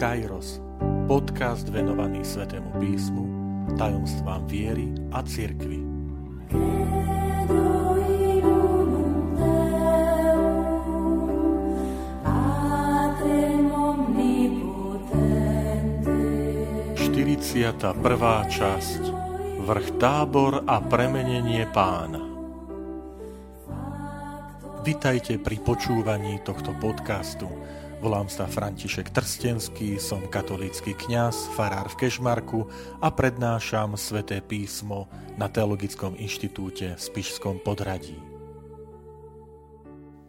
Kairos, podcast venovaný Svetému písmu, tajomstvám viery a cirkvi. Prvá časť Vrch tábor a premenenie pána Vitajte pri počúvaní tohto podcastu. Volám sa František Trstenský, som katolícky kňaz, farár v Kešmarku a prednášam sväté písmo na Teologickom inštitúte v Spišskom podradí.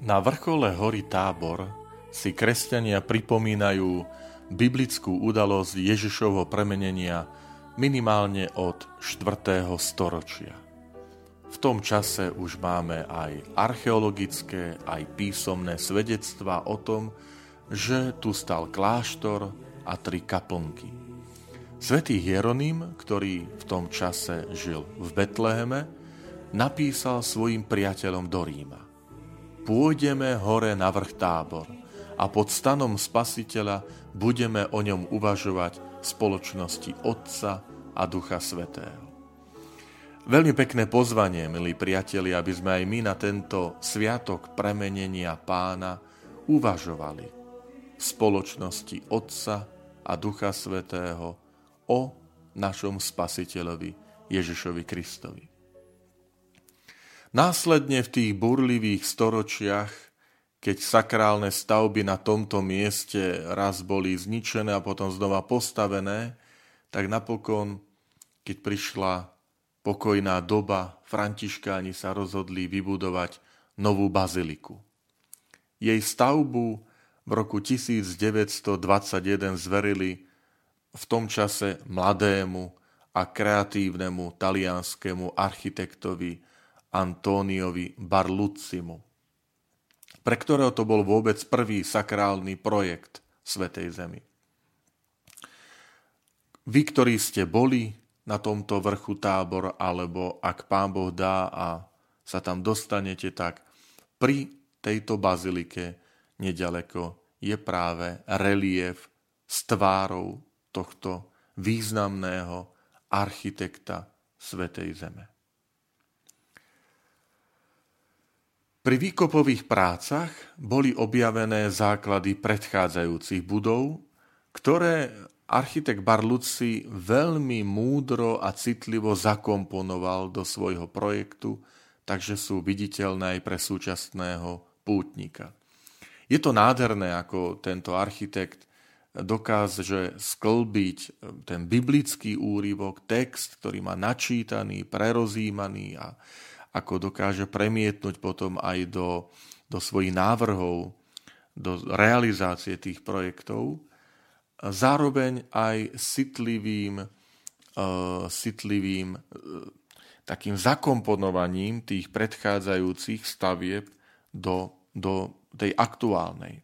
Na vrchole hory Tábor si kresťania pripomínajú biblickú udalosť Ježišovho premenenia minimálne od 4. storočia. V tom čase už máme aj archeologické, aj písomné svedectvá o tom, že tu stal kláštor a tri kaplnky. Svetý Hieronym, ktorý v tom čase žil v Betleheme, napísal svojim priateľom do Ríma. Pôjdeme hore na vrch tábor a pod stanom spasiteľa budeme o ňom uvažovať v spoločnosti Otca a Ducha Svetého. Veľmi pekné pozvanie, milí priatelia, aby sme aj my na tento sviatok premenenia pána uvažovali spoločnosti Otca a Ducha Svetého o našom Spasiteľovi Ježišovi Kristovi. Následne v tých burlivých storočiach, keď sakrálne stavby na tomto mieste raz boli zničené a potom znova postavené, tak napokon, keď prišla pokojná doba, františkáni sa rozhodli vybudovať novú baziliku. Jej stavbu v roku 1921 zverili v tom čase mladému a kreatívnemu talianskému architektovi Antoniovi Barlucimu, pre ktorého to bol vôbec prvý sakrálny projekt Svetej Zemi. Vy, ktorí ste boli na tomto vrchu tábor, alebo ak pán Boh dá a sa tam dostanete, tak pri tejto bazilike nedaleko je práve relief s tvárou tohto významného architekta Svetej Zeme. Pri výkopových prácach boli objavené základy predchádzajúcich budov, ktoré architekt Barluci veľmi múdro a citlivo zakomponoval do svojho projektu, takže sú viditeľné aj pre súčasného pútnika. Je to nádherné, ako tento architekt dokáže sklbiť ten biblický úryvok, text, ktorý má načítaný, prerozímaný a ako dokáže premietnúť potom aj do, do svojich návrhov, do realizácie tých projektov. Zároveň aj citlivým, uh, citlivým uh, takým zakomponovaním tých predchádzajúcich stavieb do, do tej aktuálnej.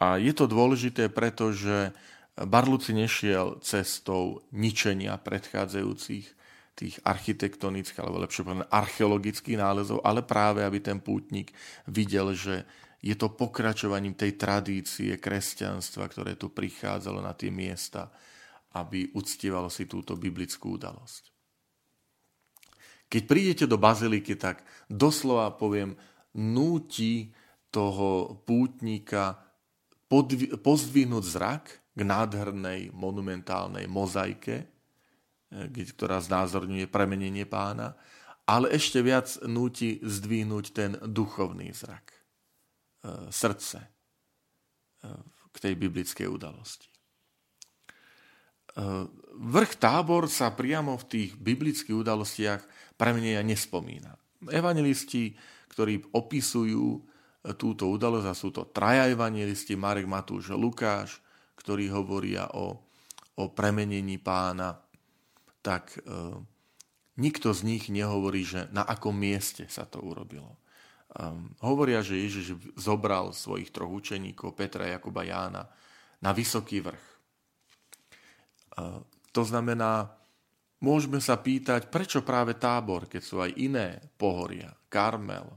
A je to dôležité, pretože Barluci nešiel cestou ničenia predchádzajúcich tých architektonických, alebo lepšie povedané archeologických nálezov, ale práve, aby ten pútnik videl, že je to pokračovaním tej tradície kresťanstva, ktoré tu prichádzalo na tie miesta, aby uctievalo si túto biblickú udalosť. Keď prídete do baziliky, tak doslova poviem, núti toho pútnika pozdvihnúť zrak k nádhernej monumentálnej mozaike, eh, ktorá znázorňuje premenenie pána, ale ešte viac núti zdvihnúť ten duchovný zrak. E, srdce e, k tej biblickej udalosti. E, vrch tábor sa priamo v tých biblických udalostiach premenia nespomína. Evangelisti, ktorí opisujú túto udalosť, a sú to traja evangelisti, Marek, Matúš, Lukáš, ktorí hovoria o, o premenení pána, tak e, nikto z nich nehovorí, že na akom mieste sa to urobilo. Um, hovoria, že Ježiš zobral svojich troch učeníkov, Petra, Jakuba, Jána, na vysoký vrch. Uh, to znamená, môžeme sa pýtať, prečo práve tábor, keď sú aj iné pohoria, Karmel,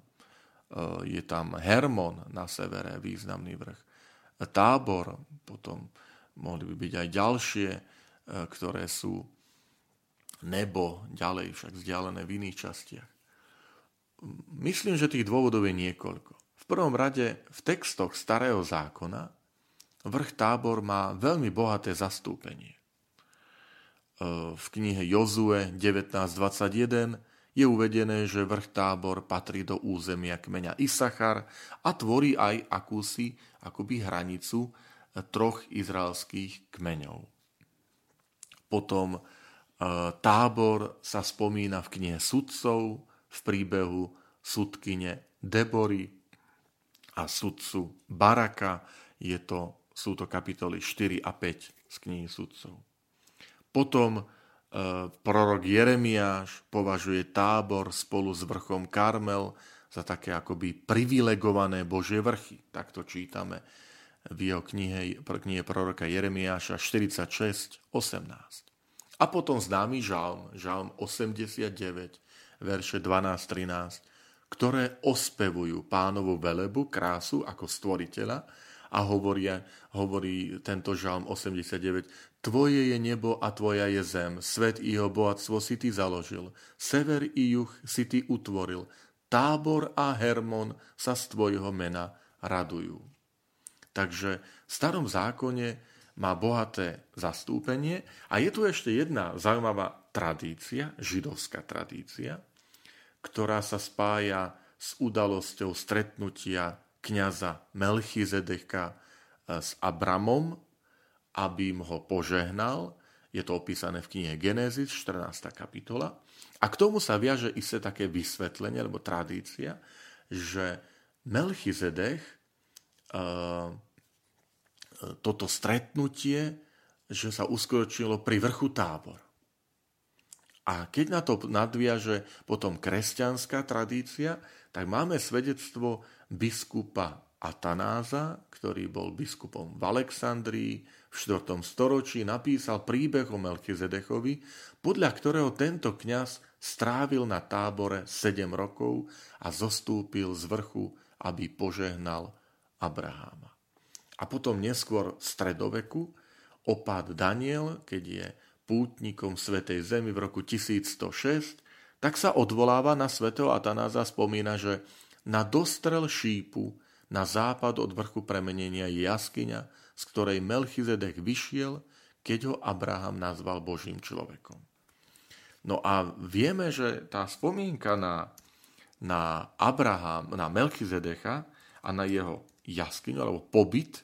je tam Hermon na severe, významný vrch, tábor, potom mohli by byť aj ďalšie, e, ktoré sú nebo ďalej však vzdialené v iných častiach. Myslím, že tých dôvodov je niekoľko. V prvom rade v textoch Starého zákona vrch Tábor má veľmi bohaté zastúpenie. E, v knihe Jozue 19.21 je uvedené, že vrch Tábor patrí do územia kmeňa Isachar a tvorí aj akúsi akoby hranicu troch izraelských kmeňov. Potom e, Tábor sa spomína v knihe Sudcov, v príbehu sudkyne Debory, a sudcu Baraka. Je to, sú to kapitoly 4 a 5 z knihy sudcov. Potom e, prorok Jeremiáš považuje tábor spolu s vrchom Karmel za také akoby privilegované Božie vrchy. Tak to čítame v jeho knihe, knihe proroka Jeremiáša 46, 18. A potom známy žalm, žalm 89, verše 12, 13, ktoré ospevujú pánovu velebu, krásu ako stvoriteľa a hovoria, hovorí tento žalm 89, Tvoje je nebo a tvoja je zem, svet i jeho bohatstvo si ty založil, sever i juh si ty utvoril, tábor a Hermon sa z tvojho mena radujú. Takže v starom zákone má bohaté zastúpenie a je tu ešte jedna zaujímavá tradícia, židovská tradícia, ktorá sa spája s udalosťou stretnutia kniaza Melchizedeka eh, s Abramom, aby im ho požehnal. Je to opísané v knihe Genesis, 14. kapitola. A k tomu sa viaže isté také vysvetlenie, alebo tradícia, že Melchizedek eh, toto stretnutie, že sa uskutočnilo pri vrchu tábor. A keď na to nadviaže potom kresťanská tradícia, tak máme svedectvo biskupa Atanáza, ktorý bol biskupom v Alexandrii, v 4. storočí napísal príbeh o Melchizedechovi, podľa ktorého tento kňaz strávil na tábore 7 rokov a zostúpil z vrchu, aby požehnal Abraháma. A potom neskôr v stredoveku opad Daniel, keď je pútnikom Svetej Zemi v roku 1106, tak sa odvoláva na svätého Atanáza, spomína, že na dostrel šípu na západ od vrchu premenenia je jaskyňa, z ktorej Melchizedek vyšiel, keď ho Abraham nazval Božím človekom. No a vieme, že tá spomienka na, na Abraham, na Melchizedecha a na jeho jaskyňu alebo pobyt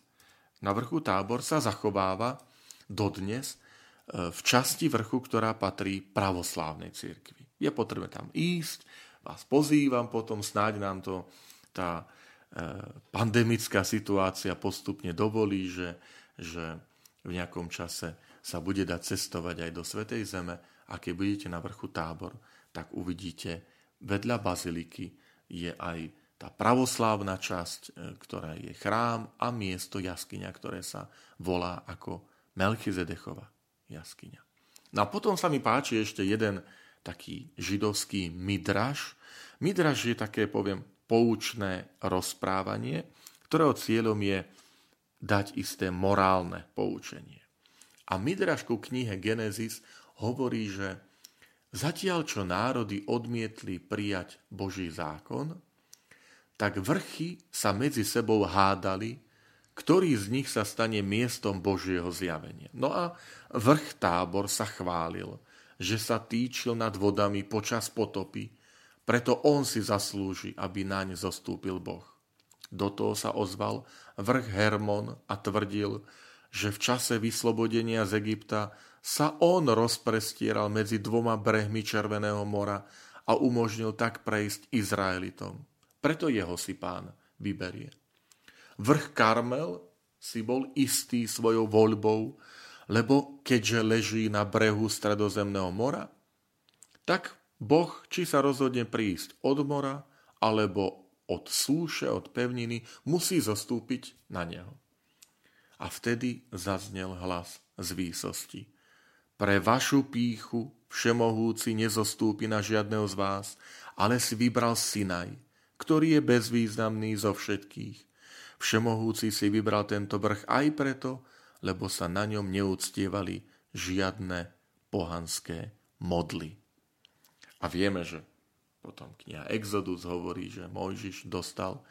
na vrchu tábor sa zachováva dodnes v časti vrchu, ktorá patrí pravoslávnej cirkvi. Je potrebné tam ísť, vás pozývam potom, snáď nám to tá e, pandemická situácia postupne dovolí, že, že v nejakom čase sa bude dať cestovať aj do Svetej Zeme a keď budete na vrchu tábor, tak uvidíte, vedľa baziliky je aj tá pravoslávna časť, e, ktorá je chrám a miesto jaskyňa, ktoré sa volá ako Melchizedechova jaskyňa. No a potom sa mi páči ešte jeden taký židovský midraš. Midraš je také, poviem, poučné rozprávanie, ktorého cieľom je dať isté morálne poučenie. A Midraš ku knihe Genesis hovorí, že zatiaľ čo národy odmietli prijať Boží zákon, tak vrchy sa medzi sebou hádali, ktorý z nich sa stane miestom Božieho zjavenia. No a vrch tábor sa chválil, že sa týčil nad vodami počas potopy, preto on si zaslúži, aby naň zostúpil Boh. Do toho sa ozval vrch Hermon a tvrdil, že v čase vyslobodenia z Egypta sa on rozprestieral medzi dvoma brehmi Červeného mora a umožnil tak prejsť Izraelitom. Preto jeho si pán vyberie. Vrch Karmel si bol istý svojou voľbou, lebo keďže leží na brehu Stredozemného mora, tak Boh či sa rozhodne prísť od mora, alebo od súše, od pevniny, musí zostúpiť na neho. A vtedy zaznel hlas z výsosti. Pre vašu píchu všemohúci nezostúpi na žiadneho z vás, ale si vybral Sinaj, ktorý je bezvýznamný zo všetkých Všemohúci si vybral tento vrch aj preto, lebo sa na ňom neúctievali žiadne pohanské modly. A vieme, že potom kniha Exodus hovorí, že Mojžiš dostal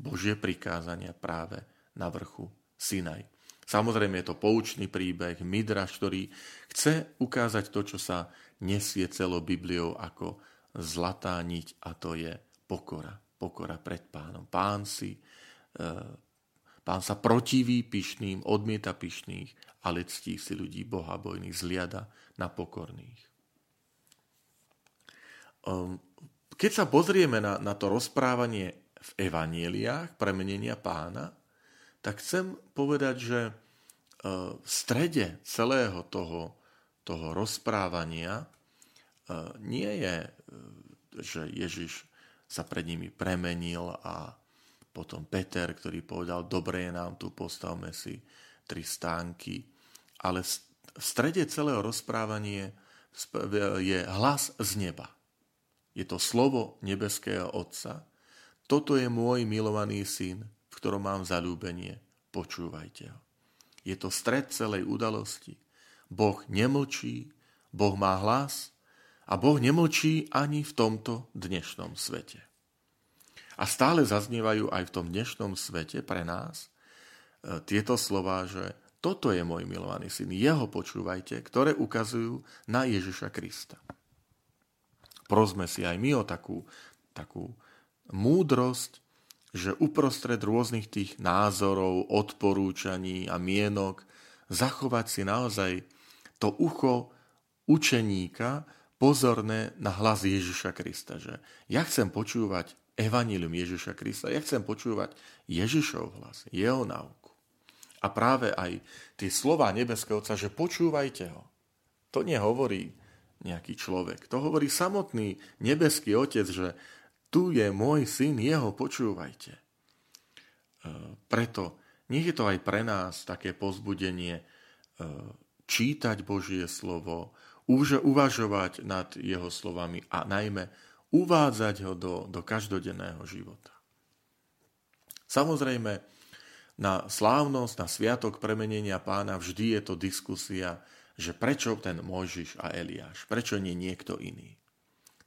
Božie prikázania práve na vrchu Sinaj. Samozrejme je to poučný príbeh, Midraš, ktorý chce ukázať to, čo sa nesie celou Bibliou ako zlatá niť a to je pokora. Pokora pred pánom. Pán si, e, pán sa protiví pyšným, odmieta pyšných, ale ctí si ľudí bohabojných, zliada na pokorných. Ehm, keď sa pozrieme na, na to rozprávanie v evanieliách premenenia pána, tak chcem povedať, že e, v strede celého toho, toho rozprávania e, nie je, e, že Ježiš sa pred nimi premenil a potom Peter, ktorý povedal, dobre je nám tu, postavme si tri stánky. Ale v strede celého rozprávania je hlas z neba. Je to slovo nebeského Otca. Toto je môj milovaný syn, v ktorom mám zalúbenie. Počúvajte ho. Je to stred celej udalosti. Boh nemlčí, Boh má hlas a Boh nemlčí ani v tomto dnešnom svete. A stále zaznievajú aj v tom dnešnom svete pre nás e, tieto slova, že toto je môj milovaný syn, jeho počúvajte, ktoré ukazujú na Ježiša Krista prosme si aj my o takú, takú múdrosť, že uprostred rôznych tých názorov, odporúčaní a mienok zachovať si naozaj to ucho učeníka pozorné na hlas Ježiša Krista. Že ja chcem počúvať evanílium Ježiša Krista, ja chcem počúvať Ježišov hlas, jeho náuku. A práve aj tie slova nebeského Otca, že počúvajte ho. To nehovorí nejaký človek. To hovorí samotný nebeský otec, že tu je môj syn, jeho počúvajte. E, preto nech je to aj pre nás také pozbudenie e, čítať Božie slovo, uvažovať nad jeho slovami a najmä uvádzať ho do, do každodenného života. Samozrejme, na slávnosť, na sviatok premenenia pána vždy je to diskusia že prečo ten Mojžiš a Eliáš, prečo nie niekto iný.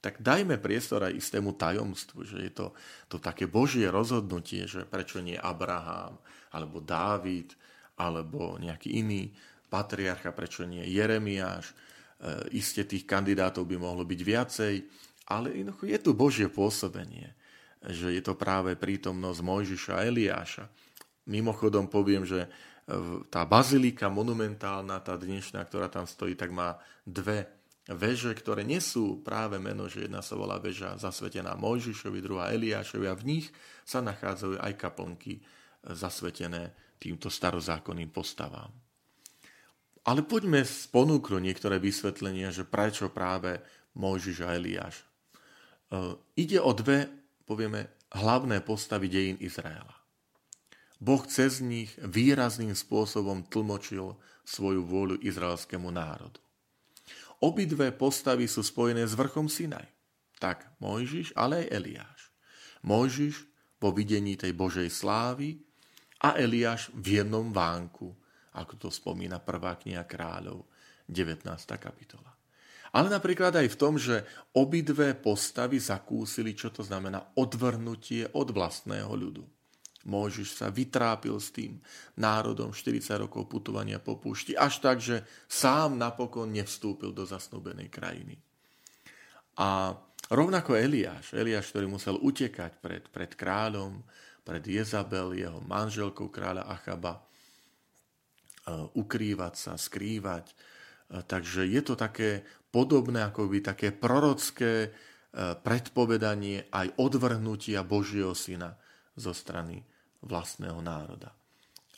Tak dajme priestor aj istému tajomstvu, že je to, to také Božie rozhodnutie, že prečo nie Abraham, alebo Dávid, alebo nejaký iný patriarcha, prečo nie Jeremiáš. E, iste tých kandidátov by mohlo byť viacej, ale je tu Božie pôsobenie, že je to práve prítomnosť Mojžiša a Eliáša. Mimochodom poviem, že tá bazilika monumentálna, tá dnešná, ktorá tam stojí, tak má dve veže, ktoré nesú práve meno, že jedna sa volá veža zasvetená Mojžišovi, druhá Eliášovi a v nich sa nachádzajú aj kaplnky e, zasvetené týmto starozákonným postavám. Ale poďme ponúknuť niektoré vysvetlenia, že prečo práve Mojžiš a Eliáš. E, ide o dve, povieme, hlavné postavy dejín Izraela. Boh cez nich výrazným spôsobom tlmočil svoju vôľu izraelskému národu. Obidve postavy sú spojené s vrchom Sinaj. Tak Mojžiš, ale aj Eliáš. Mojžiš po videní tej Božej slávy a Eliáš v jednom vánku, ako to spomína prvá kniha kráľov, 19. kapitola. Ale napríklad aj v tom, že obidve postavy zakúsili, čo to znamená odvrnutie od vlastného ľudu. Mojžiš sa vytrápil s tým národom 40 rokov putovania po púšti, až tak, že sám napokon nevstúpil do zasnúbenej krajiny. A rovnako Eliáš, Eliáš, ktorý musel utekať pred, pred kráľom, pred Jezabel, jeho manželkou kráľa Achaba, e, ukrývať sa, skrývať. E, takže je to také podobné, ako by také prorocké e, predpovedanie aj odvrhnutia Božieho syna zo strany vlastného národa.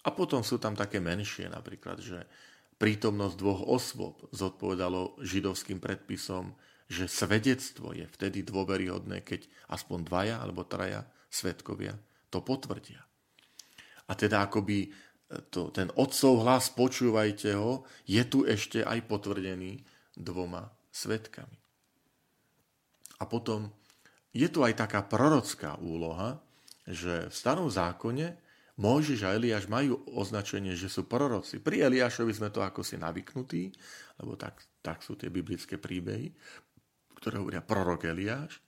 A potom sú tam také menšie, napríklad, že prítomnosť dvoch osôb zodpovedalo židovským predpisom, že svedectvo je vtedy dôveryhodné, keď aspoň dvaja alebo traja svetkovia to potvrdia. A teda akoby to, ten otcov hlas, počúvajte ho, je tu ešte aj potvrdený dvoma svetkami. A potom je tu aj taká prorocká úloha, že v starom zákone Mojžiš a Eliáš majú označenie, že sú proroci. Pri Eliášovi sme to ako si navyknutí, lebo tak, tak sú tie biblické príbehy, ktoré hovoria prorok Eliáš,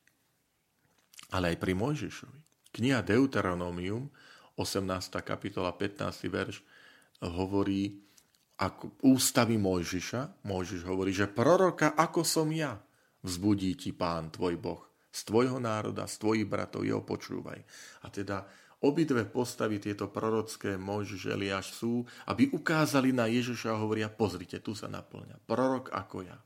ale aj pri Mojžišovi. Kniha Deuteronomium, 18. kapitola, 15. verš, hovorí ako ústavy Mojžiša. Mojžiš hovorí, že proroka ako som ja vzbudí ti pán tvoj Boh. Z tvojho národa, z tvojich bratov jeho počúvaj. A teda obidve postavy, tieto prorocké Mojžiš Eliáš sú, aby ukázali na Ježiša a hovoria, pozrite, tu sa naplňa. Prorok ako ja.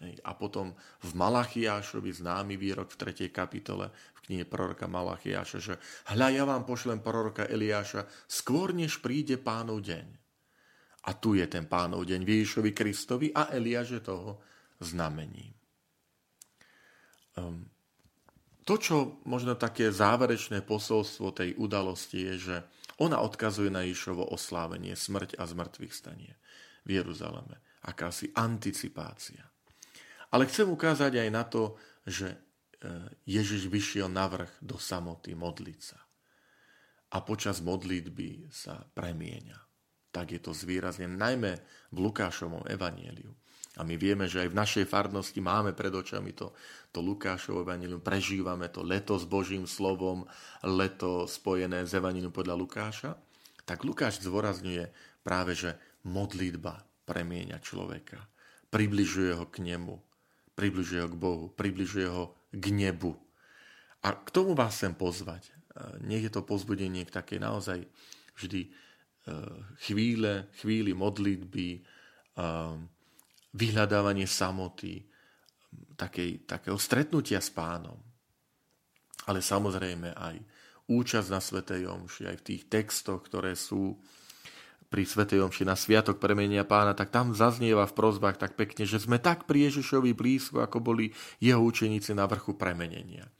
A potom v Malachiášovi známy výrok v 3. kapitole v knihe proroka Malachiáša, že hľa ja vám pošlem proroka Eliáša skôr než príde pánov deň. A tu je ten pánov deň Ježišovi Kristovi a Eliáš je toho znamením. Um, to, čo možno také záverečné posolstvo tej udalosti je, že ona odkazuje na Ježišovo oslávenie, smrť a zmrtvých stanie v Jeruzaleme. Akási anticipácia. Ale chcem ukázať aj na to, že e, Ježiš vyšiel na vrch do samoty modliť sa. A počas modlitby sa premieňa. Tak je to zvýrazne, najmä v Lukášovom evanieliu. A my vieme, že aj v našej farnosti máme pred očami to, to Lukášovo evanílium, prežívame to leto s Božím slovom, leto spojené s evanílium podľa Lukáša. Tak Lukáš zdôrazňuje práve, že modlitba premieňa človeka, približuje ho k nemu, približuje ho k Bohu, približuje ho k nebu. A k tomu vás chcem pozvať. Nech je to pozbudenie k takej naozaj vždy e, chvíle, chvíli modlitby, e, vyhľadávanie samoty, takej, takého stretnutia s pánom. Ale samozrejme aj účasť na Svetej Omši, aj v tých textoch, ktoré sú pri Svetej Omši na Sviatok premenia pána, tak tam zaznieva v prozbách tak pekne, že sme tak pri Ježišovi blízko, ako boli jeho učeníci na vrchu premenenia.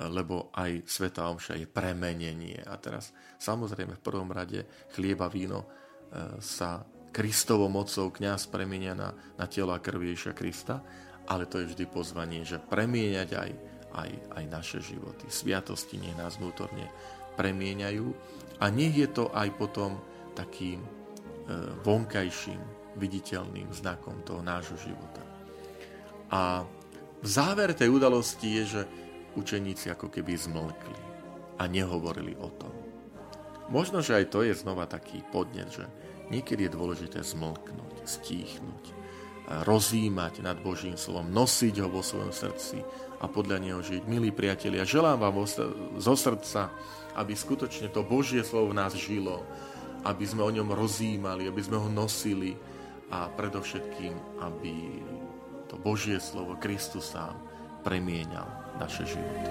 Lebo aj Sveta Omša je premenenie. A teraz samozrejme v prvom rade chlieba, víno e, sa Kristovo mocou kňaz premenia na, na telo a krv Ježiša Krista, ale to je vždy pozvanie, že premieňať aj, aj, aj naše životy. Sviatosti nech nás vnútorne premieňajú a nech je to aj potom takým e, vonkajším, viditeľným znakom toho nášho života. A v záver tej udalosti je, že učeníci ako keby zmlkli a nehovorili o tom. Možno, že aj to je znova taký podnet, že niekedy je dôležité zmlknúť, stíchnuť, rozímať nad Božím slovom, nosiť ho vo svojom srdci a podľa neho žiť. Milí priatelia, želám vám zo srdca, aby skutočne to Božie slovo v nás žilo, aby sme o ňom rozímali, aby sme ho nosili a predovšetkým, aby to Božie slovo Kristus sám premienal naše životy.